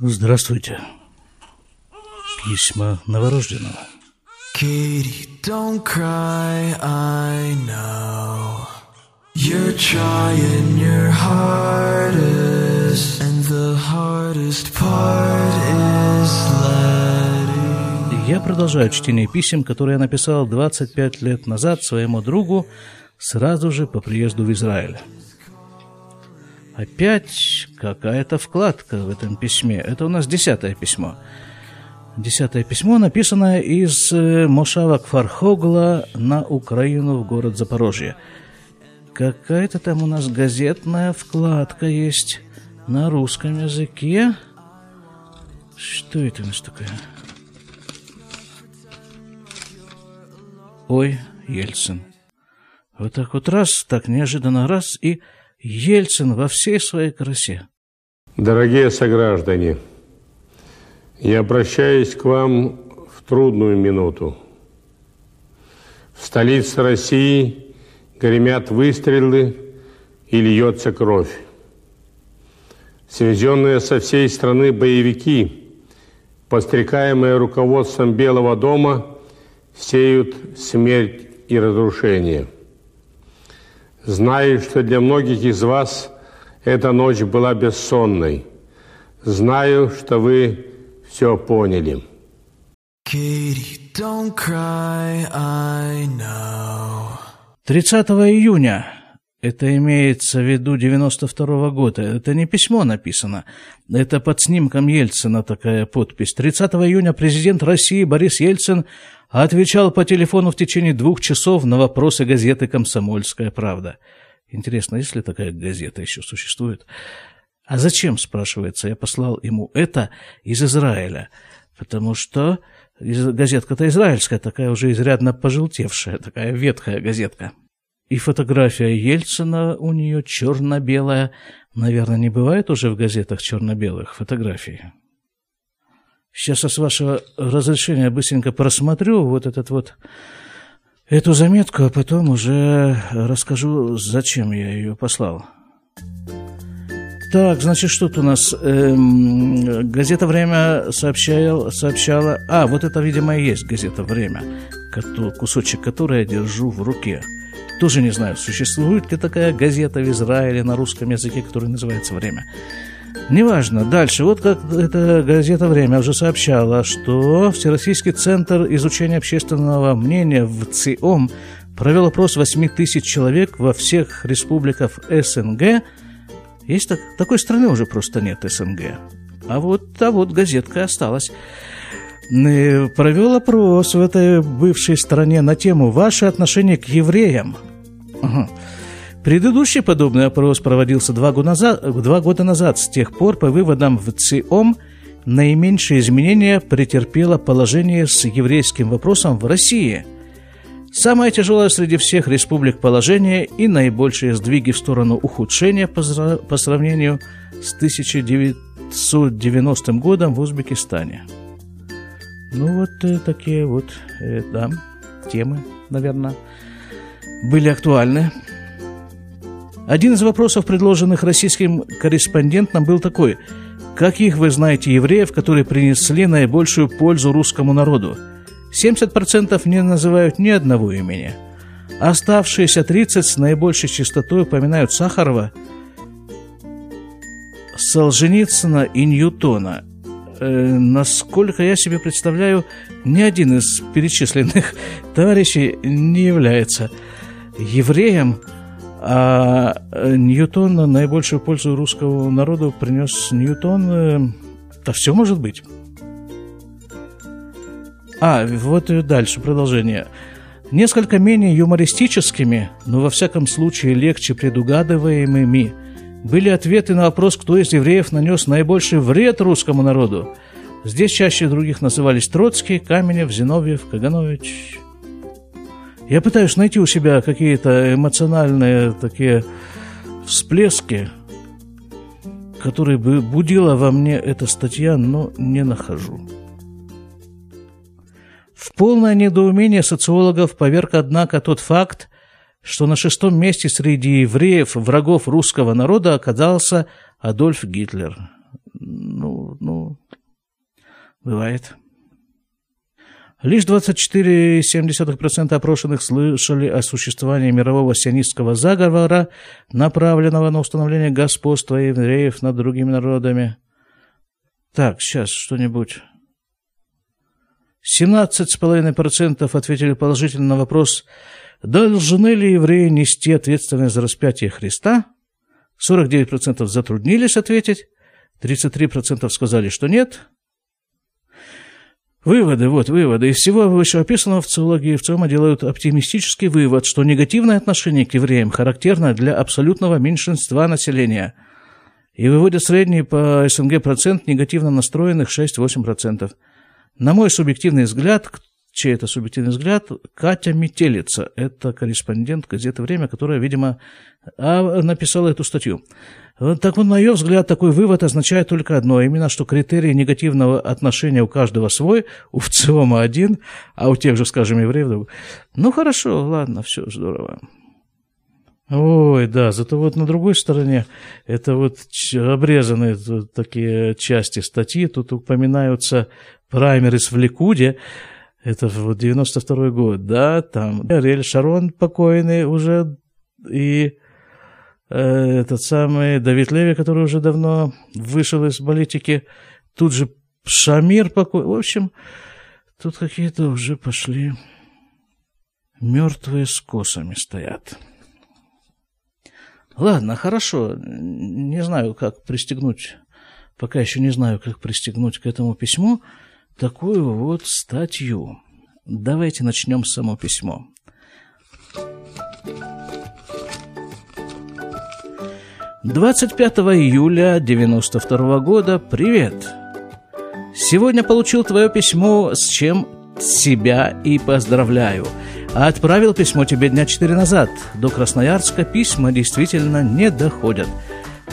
Здравствуйте. Письма новорожденного. Katie, don't cry, I know You're trying your hardest And the hardest part is letting Я продолжаю чтение писем, которые я написал 25 лет назад своему другу сразу же по приезду в Израиль. Опять какая-то вкладка в этом письме. Это у нас десятое письмо. Десятое письмо, написанное из э, Мошава Кфархогла на Украину в город Запорожье. Какая-то там у нас газетная вкладка есть на русском языке. Что это у нас такое? Ой, Ельцин. Вот так вот раз, так неожиданно раз, и Ельцин во всей своей красе. Дорогие сограждане, я обращаюсь к вам в трудную минуту. В столице России гремят выстрелы и льется кровь. Свезенные со всей страны боевики, подстрекаемые руководством Белого дома, сеют смерть и разрушение – Знаю, что для многих из вас эта ночь была бессонной. Знаю, что вы все поняли. Katie, don't cry, I know. 30 июня. Это имеется в виду 92 -го года. Это не письмо написано. Это под снимком Ельцина такая подпись. 30 июня президент России Борис Ельцин отвечал по телефону в течение двух часов на вопросы газеты «Комсомольская правда». Интересно, если такая газета еще существует? А зачем, спрашивается, я послал ему это из Израиля? Потому что газетка-то израильская, такая уже изрядно пожелтевшая, такая ветхая газетка. И фотография Ельцина у нее черно-белая. Наверное, не бывает уже в газетах черно-белых фотографий. Сейчас я с вашего разрешения быстренько просмотрю вот этот вот эту заметку, а потом уже расскажу, зачем я ее послал. Так, значит, что тут у нас? Эм, газета «Время» сообщала, сообщала... А, вот это, видимо, и есть газета «Время», кусочек которой я держу в руке. Тоже не знаю, существует ли такая газета в Израиле на русском языке, которая называется «Время». Неважно. Дальше. Вот как эта газета «Время» уже сообщала, что Всероссийский центр изучения общественного мнения в ЦИОМ провел опрос 8 тысяч человек во всех республиках СНГ. Есть так, такой страны уже просто нет СНГ. А вот, а вот газетка осталась. Провел опрос в этой бывшей стране на тему «Ваше отношение к евреям». Ага. Предыдущий подобный опрос проводился два года, назад, два года назад. С тех пор, по выводам в ЦИОМ, наименьшие изменения претерпело положение с еврейским вопросом в России. Самое тяжелое среди всех республик положение и наибольшие сдвиги в сторону ухудшения по, сравнению с 1990 годом в Узбекистане. Ну вот э, такие вот, э, да, темы, наверное, были актуальны. Один из вопросов, предложенных российским корреспондентам, был такой. Каких вы знаете евреев, которые принесли наибольшую пользу русскому народу? 70% не называют ни одного имени. Оставшиеся 30 с наибольшей частотой упоминают Сахарова, Солженицына и Ньютона. Э, насколько я себе представляю, ни один из перечисленных товарищей не является евреем – а э, Ньютон наибольшую пользу русскому народу принес Ньютон. Э, да все может быть. А, вот и дальше продолжение. Несколько менее юмористическими, но во всяком случае легче предугадываемыми были ответы на вопрос, кто из евреев нанес наибольший вред русскому народу. Здесь чаще других назывались Троцкий, Каменев, Зиновьев, Каганович. Я пытаюсь найти у себя какие-то эмоциональные такие всплески, которые бы будила во мне эта статья, но не нахожу. В полное недоумение социологов поверг, однако, тот факт, что на шестом месте среди евреев, врагов русского народа, оказался Адольф Гитлер. Ну, ну, Бывает. Лишь 24,7% опрошенных слышали о существовании мирового сионистского заговора, направленного на установление господства евреев над другими народами. Так, сейчас что-нибудь. 17,5% ответили положительно на вопрос, должны ли евреи нести ответственность за распятие Христа. 49% затруднились ответить, 33% сказали, что нет – Выводы, вот выводы. Из всего вышеописанного в циологии в целом делают оптимистический вывод, что негативное отношение к евреям характерно для абсолютного меньшинства населения. И выводят средний по СНГ процент негативно настроенных 6-8%. На мой субъективный взгляд, чей это субъективный взгляд, Катя Метелица. Это корреспондент газеты «Время», которая, видимо, а, написала эту статью. Так вот, на ее взгляд, такой вывод означает только одно, именно что критерий негативного отношения у каждого свой, у ВЦИОМа один, а у тех же, скажем, евреев другой. Ну, хорошо, ладно, все, здорово. Ой, да, зато вот на другой стороне это вот обрезанные такие части статьи, тут упоминаются праймерис в Ликуде, это вот 92 год, да, там Ариэль Шарон покойный уже и Э, этот самый Давид Леви, который уже давно вышел из политики, тут же Шамир покой. В общем, тут какие-то уже пошли мертвые с косами стоят. Ладно, хорошо. Не знаю, как пристегнуть, пока еще не знаю, как пристегнуть к этому письму такую вот статью. Давайте начнем само письмо. 25 июля 92 года. Привет! Сегодня получил твое письмо, с чем себя и поздравляю. Отправил письмо тебе дня четыре назад. До Красноярска письма действительно не доходят.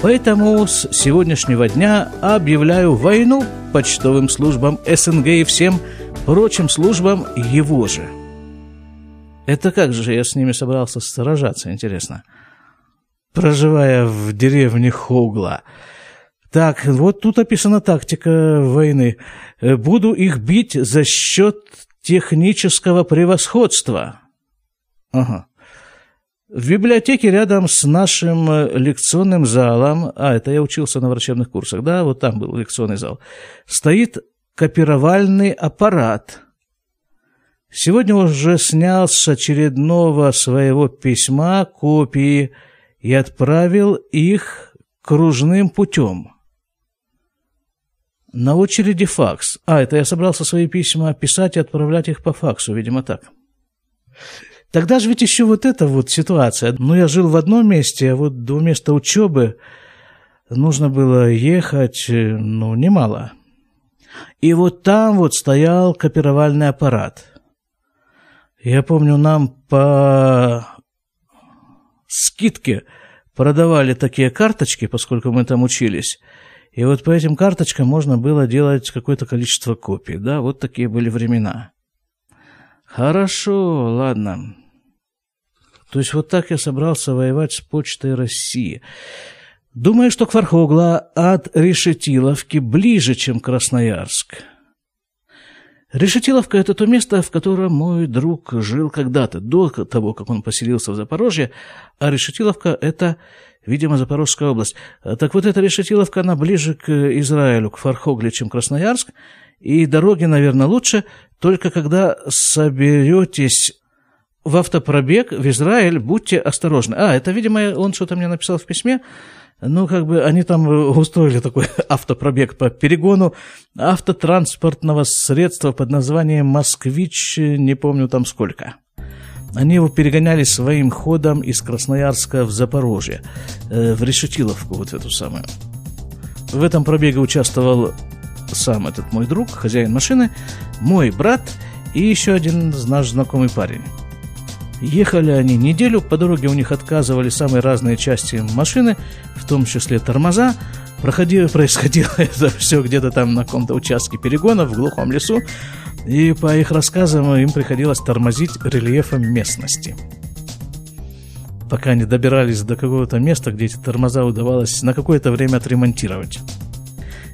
Поэтому с сегодняшнего дня объявляю войну почтовым службам СНГ и всем прочим службам его же. Это как же я с ними собрался сражаться, интересно? – проживая в деревне Хоугла. Так, вот тут описана тактика войны. Буду их бить за счет технического превосходства. Ага. В библиотеке рядом с нашим лекционным залом, а, это я учился на врачебных курсах, да, вот там был лекционный зал, стоит копировальный аппарат. Сегодня уже снял с очередного своего письма копии и отправил их кружным путем. На очереди факс. А, это я собрался свои письма писать и отправлять их по факсу, видимо, так. Тогда же ведь еще вот эта вот ситуация. Ну, я жил в одном месте, а вот до места учебы нужно было ехать, ну, немало. И вот там вот стоял копировальный аппарат. Я помню, нам по скидке продавали такие карточки, поскольку мы там учились. И вот по этим карточкам можно было делать какое-то количество копий. Да, вот такие были времена. Хорошо, ладно. То есть вот так я собрался воевать с почтой России. Думаю, что к Фархогла от Решетиловки ближе, чем Красноярск. Решетиловка – это то место, в котором мой друг жил когда-то, до того, как он поселился в Запорожье, а Решетиловка – это, видимо, Запорожская область. Так вот, эта Решетиловка, она ближе к Израилю, к Фархогле, чем Красноярск, и дороги, наверное, лучше, только когда соберетесь в автопробег в Израиль, будьте осторожны. А, это, видимо, он что-то мне написал в письме, ну, как бы они там устроили такой автопробег по перегону автотранспортного средства под названием «Москвич», не помню там сколько. Они его перегоняли своим ходом из Красноярска в Запорожье, э, в Решетиловку, вот эту самую. В этом пробеге участвовал сам этот мой друг, хозяин машины, мой брат и еще один наш знакомый парень. Ехали они неделю, по дороге у них отказывали самые разные части машины, в том числе тормоза. Проходило, происходило это все где-то там на каком-то участке перегона в глухом лесу. И по их рассказам им приходилось тормозить рельефом местности. Пока они добирались до какого-то места, где эти тормоза удавалось на какое-то время отремонтировать.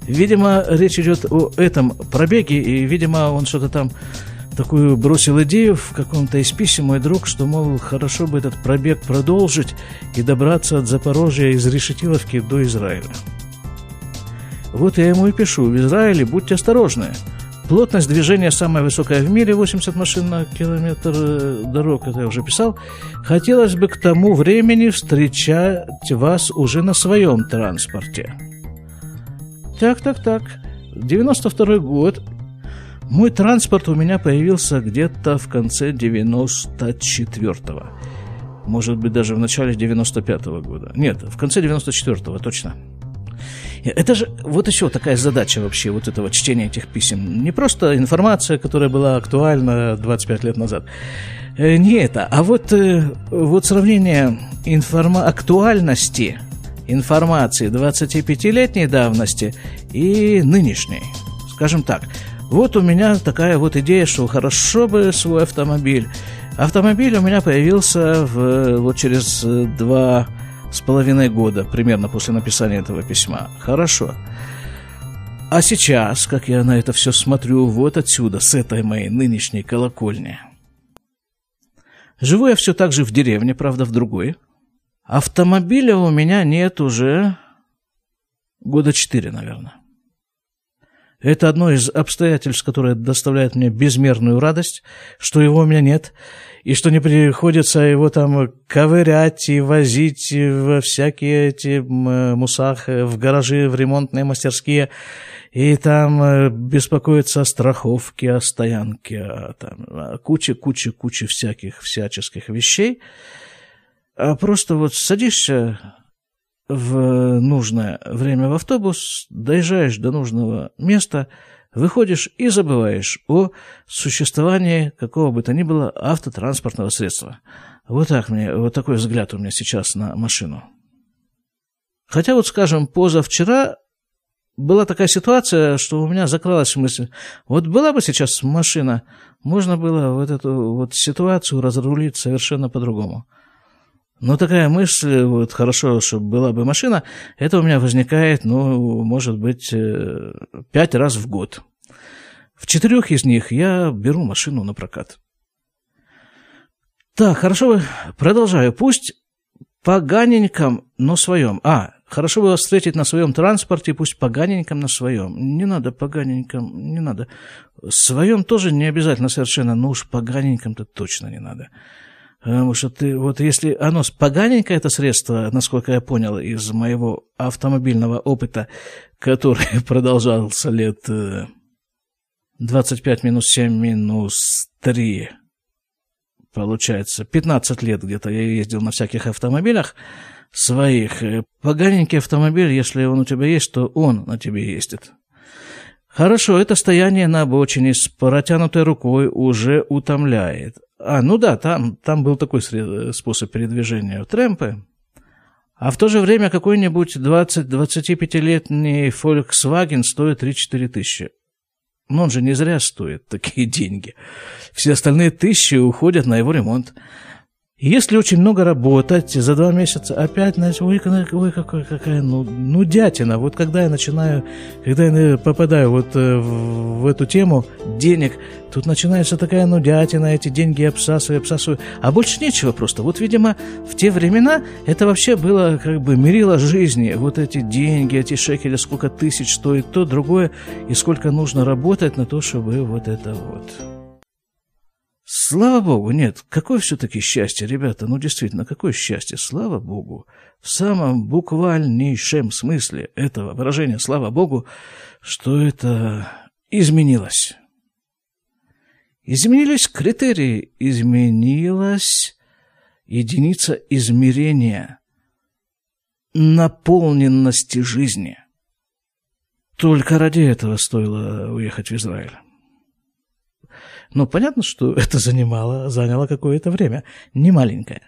Видимо, речь идет о этом пробеге, и, видимо, он что-то там такую бросил идею в каком-то из писем мой друг, что, мол, хорошо бы этот пробег продолжить и добраться от Запорожья из Решетиловки до Израиля. Вот я ему и пишу, в Израиле будьте осторожны. Плотность движения самая высокая в мире, 80 машин на километр э, дорог, это я уже писал. Хотелось бы к тому времени встречать вас уже на своем транспорте. Так, так, так. 92 год, мой транспорт у меня появился где-то в конце 94-го. Может быть, даже в начале 95-го года. Нет, в конце 94-го, точно. Это же вот еще такая задача вообще вот этого чтения этих писем. Не просто информация, которая была актуальна 25 лет назад. Э, не это, а вот, э, вот сравнение информа- актуальности информации 25-летней давности и нынешней. Скажем так, вот у меня такая вот идея, что хорошо бы свой автомобиль. Автомобиль у меня появился в, вот через два с половиной года, примерно после написания этого письма. Хорошо. А сейчас, как я на это все смотрю, вот отсюда, с этой моей нынешней колокольни. Живу я все так же в деревне, правда, в другой. Автомобиля у меня нет уже года четыре, наверное. Это одно из обстоятельств, которое доставляет мне безмерную радость, что его у меня нет, и что не приходится его там ковырять и возить во всякие эти мусах, в гаражи, в ремонтные мастерские, и там э, беспокоиться о страховке, о стоянке, о там, куча-куча-куча всяких всяческих вещей. А просто вот садишься в нужное время в автобус, доезжаешь до нужного места, выходишь и забываешь о существовании какого бы то ни было автотранспортного средства. Вот так мне, вот такой взгляд у меня сейчас на машину. Хотя вот, скажем, позавчера была такая ситуация, что у меня закралась мысль, вот была бы сейчас машина, можно было вот эту вот ситуацию разрулить совершенно по-другому – но такая мысль, вот хорошо, чтобы была бы машина, это у меня возникает, ну, может быть, э, пять раз в год. В четырех из них я беру машину на прокат. Так, хорошо, продолжаю. Пусть поганеньком, но своем. А, хорошо было встретить на своем транспорте, пусть поганеньком на своем. Не надо поганеньком, не надо. Своем тоже не обязательно совершенно, но уж поганеньком-то точно не надо. Потому что ты, вот если оно поганенькое, это средство, насколько я понял из моего автомобильного опыта, который продолжался лет 25 э, минус 7 минус 3, получается, 15 лет где-то я ездил на всяких автомобилях своих. Э, поганенький автомобиль, если он у тебя есть, то он на тебе ездит. Хорошо, это стояние на обочине с протянутой рукой уже утомляет. А, ну да, там, там был такой способ передвижения. Трэмпы. А в то же время какой-нибудь 20-25-летний Volkswagen стоит 3-4 тысячи. Но он же не зря стоит такие деньги. Все остальные тысячи уходят на его ремонт. Если очень много работать, за два месяца опять, знаете, ой, ой какой, какая ну, ну дятина. Вот когда я начинаю, когда я попадаю вот э, в, в эту тему денег, тут начинается такая нудятина, эти деньги обсасываю, обсасываю. А больше нечего просто. Вот, видимо, в те времена это вообще было как бы мерило жизни. Вот эти деньги, эти шекели, сколько тысяч стоит то, другое, и сколько нужно работать на то, чтобы вот это вот... Слава Богу, нет, какое все-таки счастье, ребята, ну действительно, какое счастье, слава Богу. В самом буквальнейшем смысле этого выражения, слава Богу, что это изменилось. Изменились критерии, изменилась единица измерения наполненности жизни. Только ради этого стоило уехать в Израиль. Но понятно, что это занимало, заняло какое-то время, не маленькое.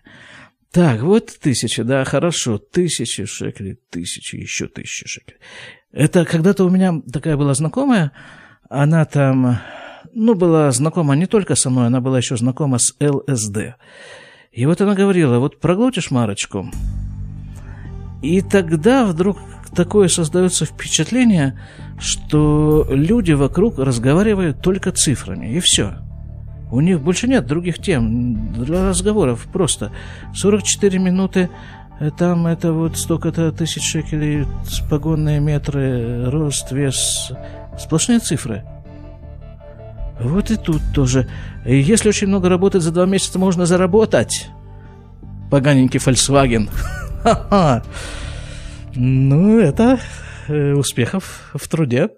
Так, вот тысяча, да, хорошо, тысячи шекелей, тысячи, еще тысячи шекелей. Это когда-то у меня такая была знакомая, она там, ну, была знакома не только со мной, она была еще знакома с ЛСД. И вот она говорила, вот проглотишь Марочку, и тогда вдруг такое создается впечатление, что люди вокруг разговаривают только цифрами, и все. У них больше нет других тем для разговоров. Просто 44 минуты, э, там это вот столько-то тысяч шекелей, погонные метры, рост, вес, сплошные цифры. Вот и тут тоже. Если очень много работать за два месяца, можно заработать. Поганенький Volkswagen. Ха-ха. Ну, это э, успехов в труде.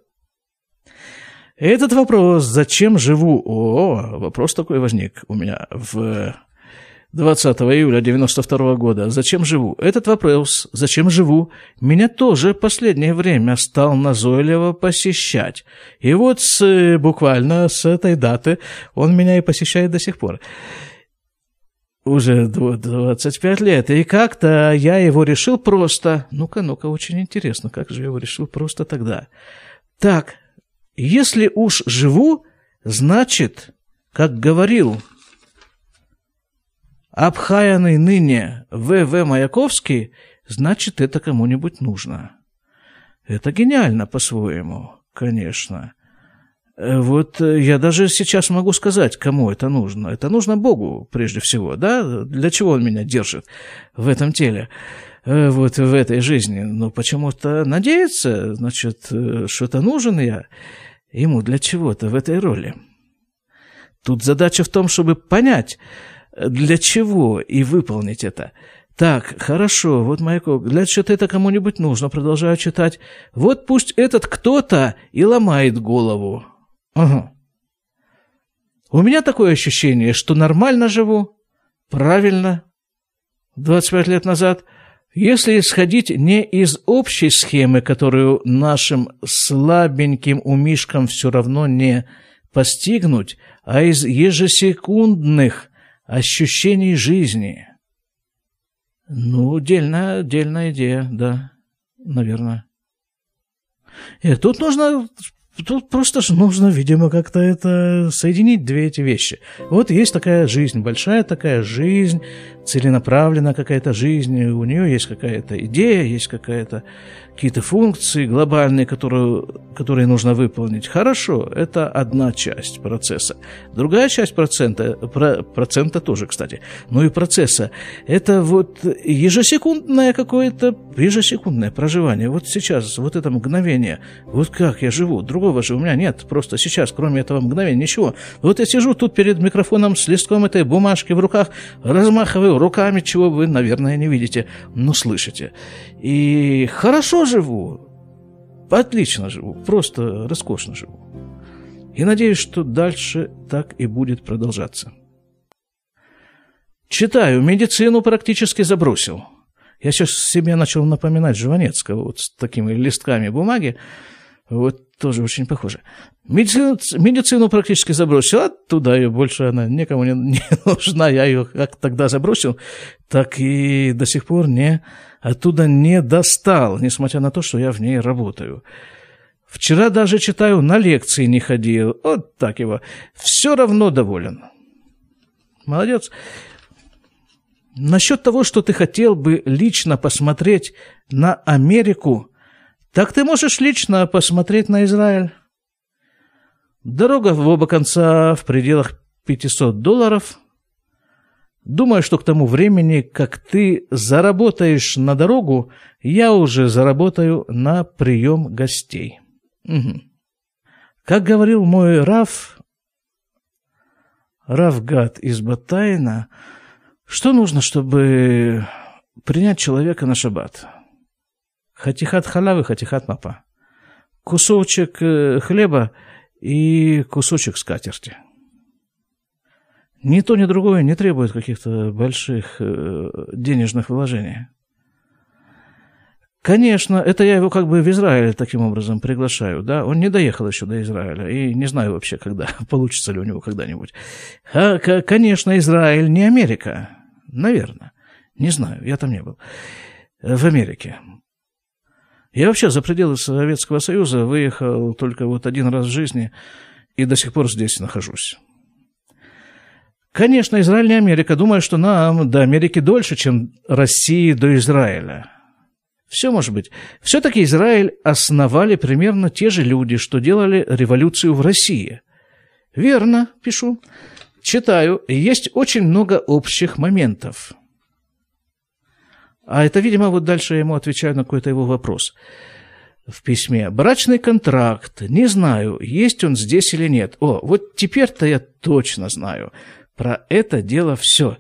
Этот вопрос, зачем живу? О, вопрос такой возник у меня в 20 июля 92 года. Зачем живу? Этот вопрос, зачем живу, меня тоже последнее время стал назойливо посещать. И вот с, буквально с этой даты он меня и посещает до сих пор. Уже 25 лет. И как-то я его решил просто... Ну-ка, ну-ка, очень интересно, как же я его решил просто тогда. Так, если уж живу, значит, как говорил обхаянный ныне В.В. Маяковский, значит, это кому-нибудь нужно. Это гениально по-своему, конечно. Э, вот э, я даже сейчас могу сказать, кому это нужно. Это нужно Богу, прежде всего, да? Для чего Он меня держит в этом теле? Э, вот в этой жизни, но почему-то надеется, значит, что-то нужен я ему для чего-то в этой роли. Тут задача в том, чтобы понять, для чего и выполнить это. Так, хорошо, вот Маяков, для чего-то это кому-нибудь нужно, продолжаю читать. Вот пусть этот кто-то и ломает голову. Ага. У меня такое ощущение, что нормально живу, правильно, 25 лет назад – если исходить не из общей схемы, которую нашим слабеньким умишкам все равно не постигнуть, а из ежесекундных ощущений жизни. Ну, дельная, дельная идея, да, наверное. И тут нужно Тут просто же нужно, видимо, как-то это соединить две эти вещи. Вот есть такая жизнь, большая такая жизнь, целенаправленная какая-то жизнь, у нее есть какая-то идея, есть какая-то какие-то функции глобальные, которые, которые нужно выполнить. Хорошо, это одна часть процесса. Другая часть процента, про, процента тоже, кстати, ну и процесса, это вот ежесекундное какое-то, ежесекундное проживание. Вот сейчас, вот это мгновение, вот как я живу, другого же у меня нет, просто сейчас, кроме этого мгновения, ничего. Вот я сижу тут перед микрофоном с листком этой бумажки в руках, размахиваю руками, чего вы, наверное, не видите, но слышите. И хорошо живу, отлично живу, просто роскошно живу. И надеюсь, что дальше так и будет продолжаться. Читаю, медицину практически забросил. Я сейчас себе начал напоминать Жванецкого вот с такими листками бумаги. Вот тоже очень похоже. Медицину, медицину практически забросил, а туда ее больше она никому не, не нужна. Я ее как тогда забросил, так и до сих пор не, оттуда не достал, несмотря на то, что я в ней работаю. Вчера даже читаю, на лекции не ходил. Вот так его. Все равно доволен. Молодец. Насчет того, что ты хотел бы лично посмотреть на Америку, так ты можешь лично посмотреть на Израиль. Дорога в оба конца в пределах 500 долларов. Думаю, что к тому времени, как ты заработаешь на дорогу, я уже заработаю на прием гостей. Угу. Как говорил мой Раф, Рафгат из Батайна, что нужно, чтобы принять человека на шаббат? Хатихат халавы, хатихат мапа. Кусочек э, хлеба и кусочек скатерти. Ни то, ни другое не требует каких-то больших э, денежных вложений. Конечно, это я его как бы в Израиль таким образом приглашаю, да, он не доехал еще до Израиля, и не знаю вообще, когда, получится ли у него когда-нибудь. А, конечно, Израиль не Америка, наверное, не знаю, я там не был, в Америке. Я вообще за пределы Советского Союза выехал только вот один раз в жизни и до сих пор здесь нахожусь. Конечно, Израиль не Америка. Думаю, что нам до Америки дольше, чем России до Израиля. Все может быть. Все-таки Израиль основали примерно те же люди, что делали революцию в России. Верно, пишу. Читаю. Есть очень много общих моментов. А это, видимо, вот дальше я ему отвечаю на какой-то его вопрос в письме. Брачный контракт. Не знаю, есть он здесь или нет. О, вот теперь-то я точно знаю. Про это дело все.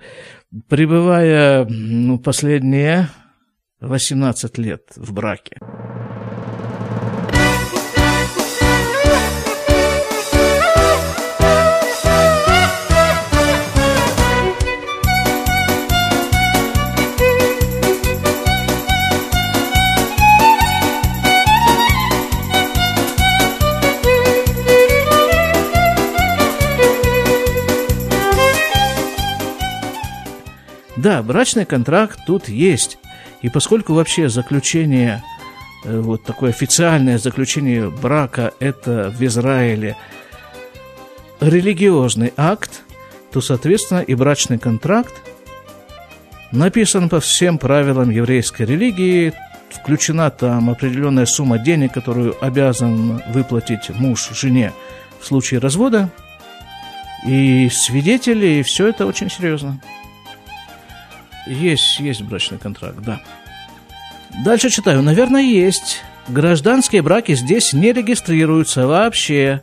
Пребывая ну, последние 18 лет в браке. Брачный контракт тут есть. И поскольку вообще заключение, э, вот такое официальное заключение брака, это в Израиле религиозный акт, то, соответственно, и брачный контракт написан по всем правилам еврейской религии, включена там определенная сумма денег, которую обязан выплатить муж жене в случае развода, и свидетели, и все это очень серьезно. Есть, есть брачный контракт, да. Дальше читаю. Наверное, есть. Гражданские браки здесь не регистрируются вообще.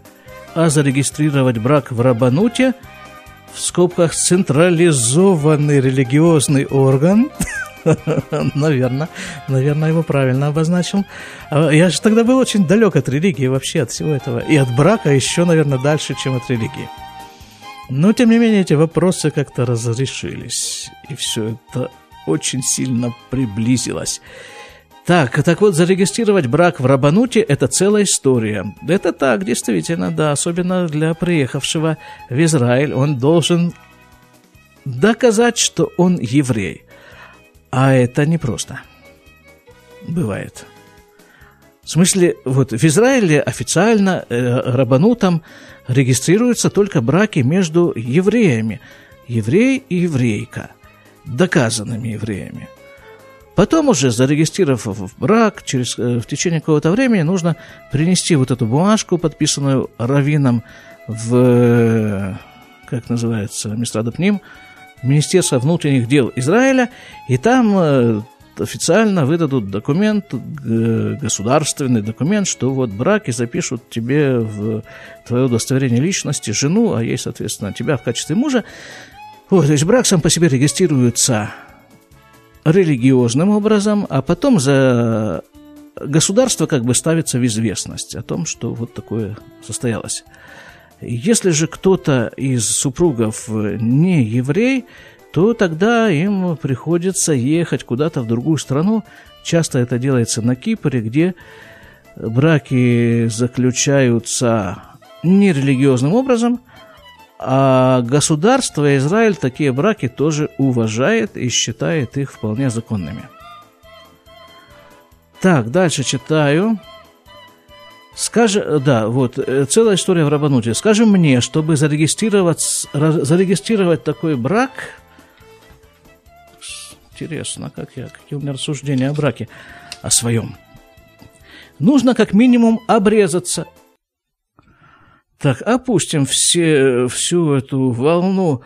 А зарегистрировать брак в Рабануте, в скобках централизованный религиозный орган, Наверное, наверное, его правильно обозначил. А я же тогда был очень далек от религии вообще, от всего этого. И от брака еще, наверное, дальше, чем от религии. Но, тем не менее, эти вопросы как-то разрешились, и все это очень сильно приблизилось. Так, так вот, зарегистрировать брак в Рабануте – это целая история. Это так, действительно, да, особенно для приехавшего в Израиль. Он должен доказать, что он еврей. А это непросто. Бывает. В смысле, вот в Израиле официально э, рабанутом регистрируются только браки между евреями. Еврей и еврейка. Доказанными евреями. Потом уже зарегистрировав брак, через, э, в течение какого-то времени нужно принести вот эту бумажку, подписанную раввином в, э, как называется, Мистрадопним, Министерство внутренних дел Израиля, и там э, официально выдадут документ, государственный документ, что вот браки запишут тебе в твое удостоверение личности жену, а ей, соответственно, тебя в качестве мужа. Вот, то есть брак сам по себе регистрируется религиозным образом, а потом за государство как бы ставится в известность о том, что вот такое состоялось. Если же кто-то из супругов не еврей, то тогда им приходится ехать куда-то в другую страну. Часто это делается на Кипре, где браки заключаются нерелигиозным образом, а государство Израиль такие браки тоже уважает и считает их вполне законными. Так, дальше читаю. Скажи, да, вот, э, целая история в Рабануте. Скажи мне, чтобы зарегистрировать, зарегистрировать такой брак, интересно, как я, какие у меня рассуждения о браке, о своем. Нужно как минимум обрезаться. Так, опустим все, всю эту волну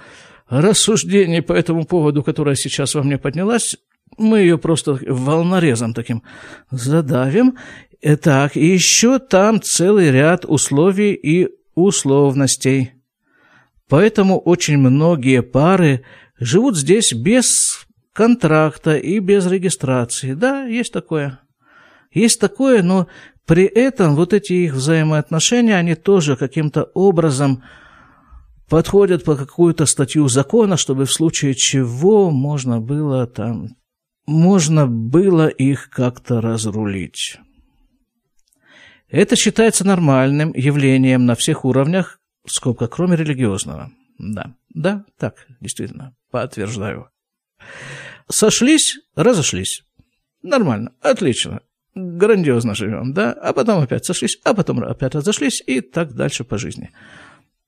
рассуждений по этому поводу, которая сейчас во мне поднялась, мы ее просто волнорезом таким задавим. Так, и еще там целый ряд условий и условностей. Поэтому очень многие пары живут здесь без контракта и без регистрации. Да, есть такое. Есть такое, но при этом вот эти их взаимоотношения, они тоже каким-то образом подходят по какую-то статью закона, чтобы в случае чего можно было там, можно было их как-то разрулить. Это считается нормальным явлением на всех уровнях, скобка, кроме религиозного. Да, да, так, действительно, подтверждаю. Сошлись, разошлись. Нормально, отлично, грандиозно живем, да, а потом опять сошлись, а потом опять разошлись, и так дальше по жизни.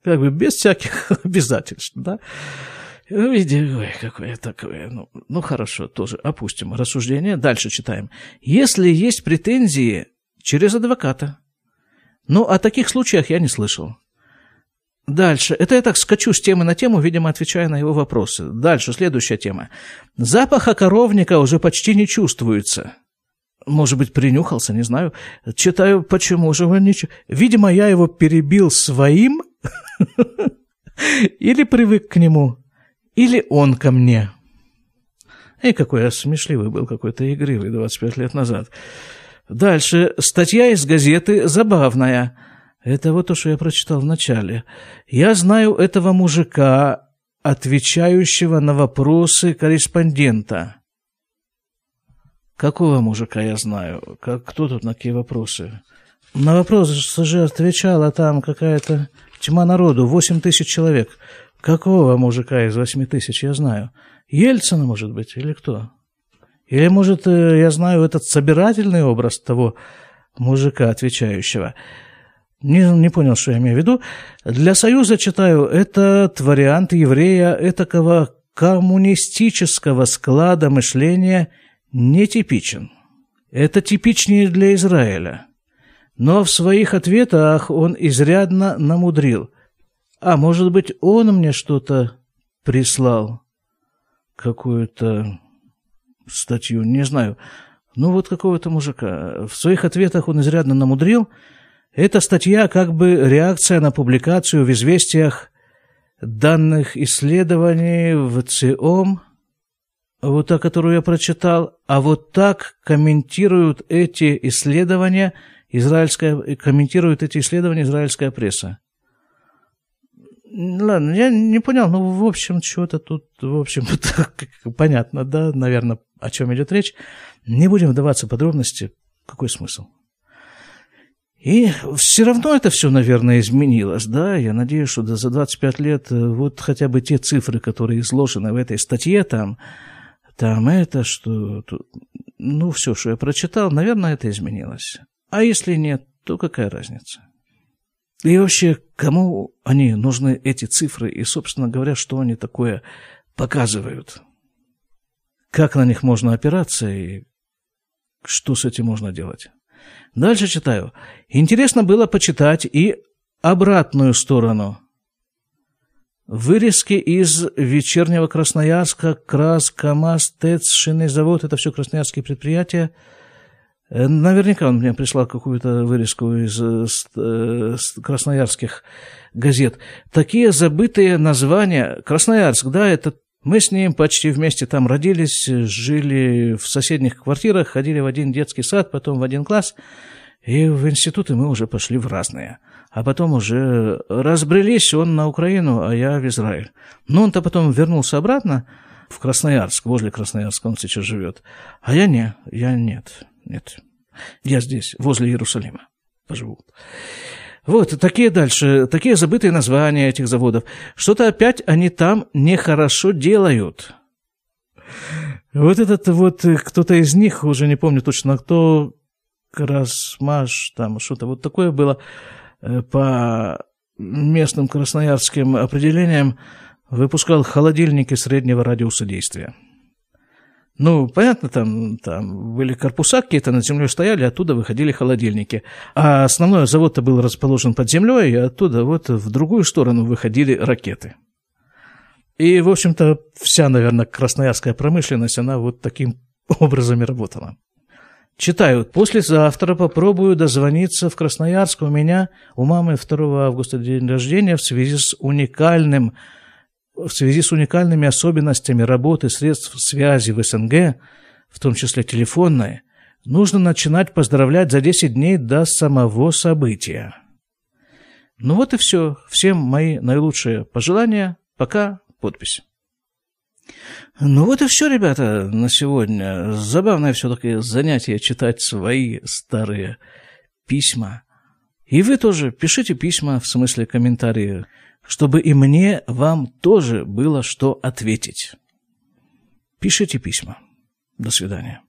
Как бы без всяких обязательств, да. Видите, ой, какое такое. Ну, ну, хорошо, тоже опустим рассуждение. Дальше читаем. Если есть претензии через адвоката. Ну, о таких случаях я не слышал. Дальше. Это я так скачу с темы на тему, видимо, отвечая на его вопросы. Дальше, следующая тема. Запаха коровника уже почти не чувствуется. Может быть, принюхался, не знаю. Читаю, почему же вы не... Видимо, я его перебил своим, или привык к нему, или он ко мне. И какой я смешливый был, какой-то игривый 25 лет назад. Дальше. Статья из газеты забавная. Это вот то, что я прочитал в начале. Я знаю этого мужика, отвечающего на вопросы корреспондента. Какого мужика я знаю? Как, кто тут на какие вопросы? На вопросы же отвечала там какая-то тьма народу, 8 тысяч человек. Какого мужика из 8 тысяч я знаю? Ельцина, может быть, или кто? Или, может, э, я знаю этот собирательный образ того мужика, отвечающего. Не, не понял, что я имею в виду. Для Союза, читаю, этот вариант еврея, этакого коммунистического склада мышления нетипичен. Это типичнее для Израиля. Но в своих ответах он изрядно намудрил. А может быть, он мне что-то прислал? Какую-то статью, не знаю. Ну, вот какого-то мужика. В своих ответах он изрядно намудрил. Эта статья как бы реакция на публикацию в «Известиях» данных исследований в ЦИОМ, вот та, которую я прочитал, а вот так комментируют эти исследования израильская, комментирует эти исследования израильская пресса. Ладно, я не понял, ну, в общем, чего-то тут, в общем, понятно, да, наверное, о чем идет речь. Не будем вдаваться в подробности. Какой смысл? И все равно это все, наверное, изменилось, да, я надеюсь, что за 25 лет э, вот хотя бы те цифры, которые изложены в этой статье, там, там это, что, ну, все, что я прочитал, наверное, это изменилось. А если нет, то какая разница? И вообще, кому они нужны, эти цифры, и, собственно говоря, что они такое показывают? Как на них можно опираться и что с этим можно делать? Дальше читаю. Интересно было почитать и обратную сторону. Вырезки из вечернего Красноярска, Крас, КамАЗ, ТЭЦ, шинный завод, это все красноярские предприятия – Э, наверняка он мне прислал какую-то вырезку из, из, э, из красноярских газет. Такие забытые названия. Красноярск, да, это мы с ним почти вместе там родились, жили в соседних квартирах, ходили в один детский сад, потом в один класс, и в институты мы уже пошли в разные. А потом уже разбрелись, он на Украину, а я в Израиль. Но он-то потом вернулся обратно в Красноярск, возле Красноярска он сейчас живет. А я не, я нет. Нет. Я здесь, возле Иерусалима поживу. Вот, такие дальше, такие забытые названия этих заводов. Что-то опять они там нехорошо делают. Вот этот вот, кто-то из них, уже не помню точно кто, Красмаш, там что-то вот такое было, э, по местным красноярским определениям, выпускал холодильники среднего радиуса действия. Ну, понятно, там, там были корпуса какие-то над землей стояли, оттуда выходили холодильники. А основной завод-то был расположен под землей, и оттуда вот в другую сторону выходили ракеты. И, в общем-то, вся, наверное, красноярская промышленность, она вот таким образом и работала. Читаю. Послезавтра попробую дозвониться в Красноярск. У меня, у мамы 2 августа день рождения в связи с уникальным в связи с уникальными особенностями работы средств связи в СНГ, в том числе телефонной, нужно начинать поздравлять за 10 дней до самого события. Ну вот и все. Всем мои наилучшие пожелания. Пока. Подпись. Ну вот и все, ребята, на сегодня. Забавное все-таки занятие читать свои старые письма. И вы тоже пишите письма, в смысле комментарии чтобы и мне вам тоже было что ответить. Пишите письма. До свидания.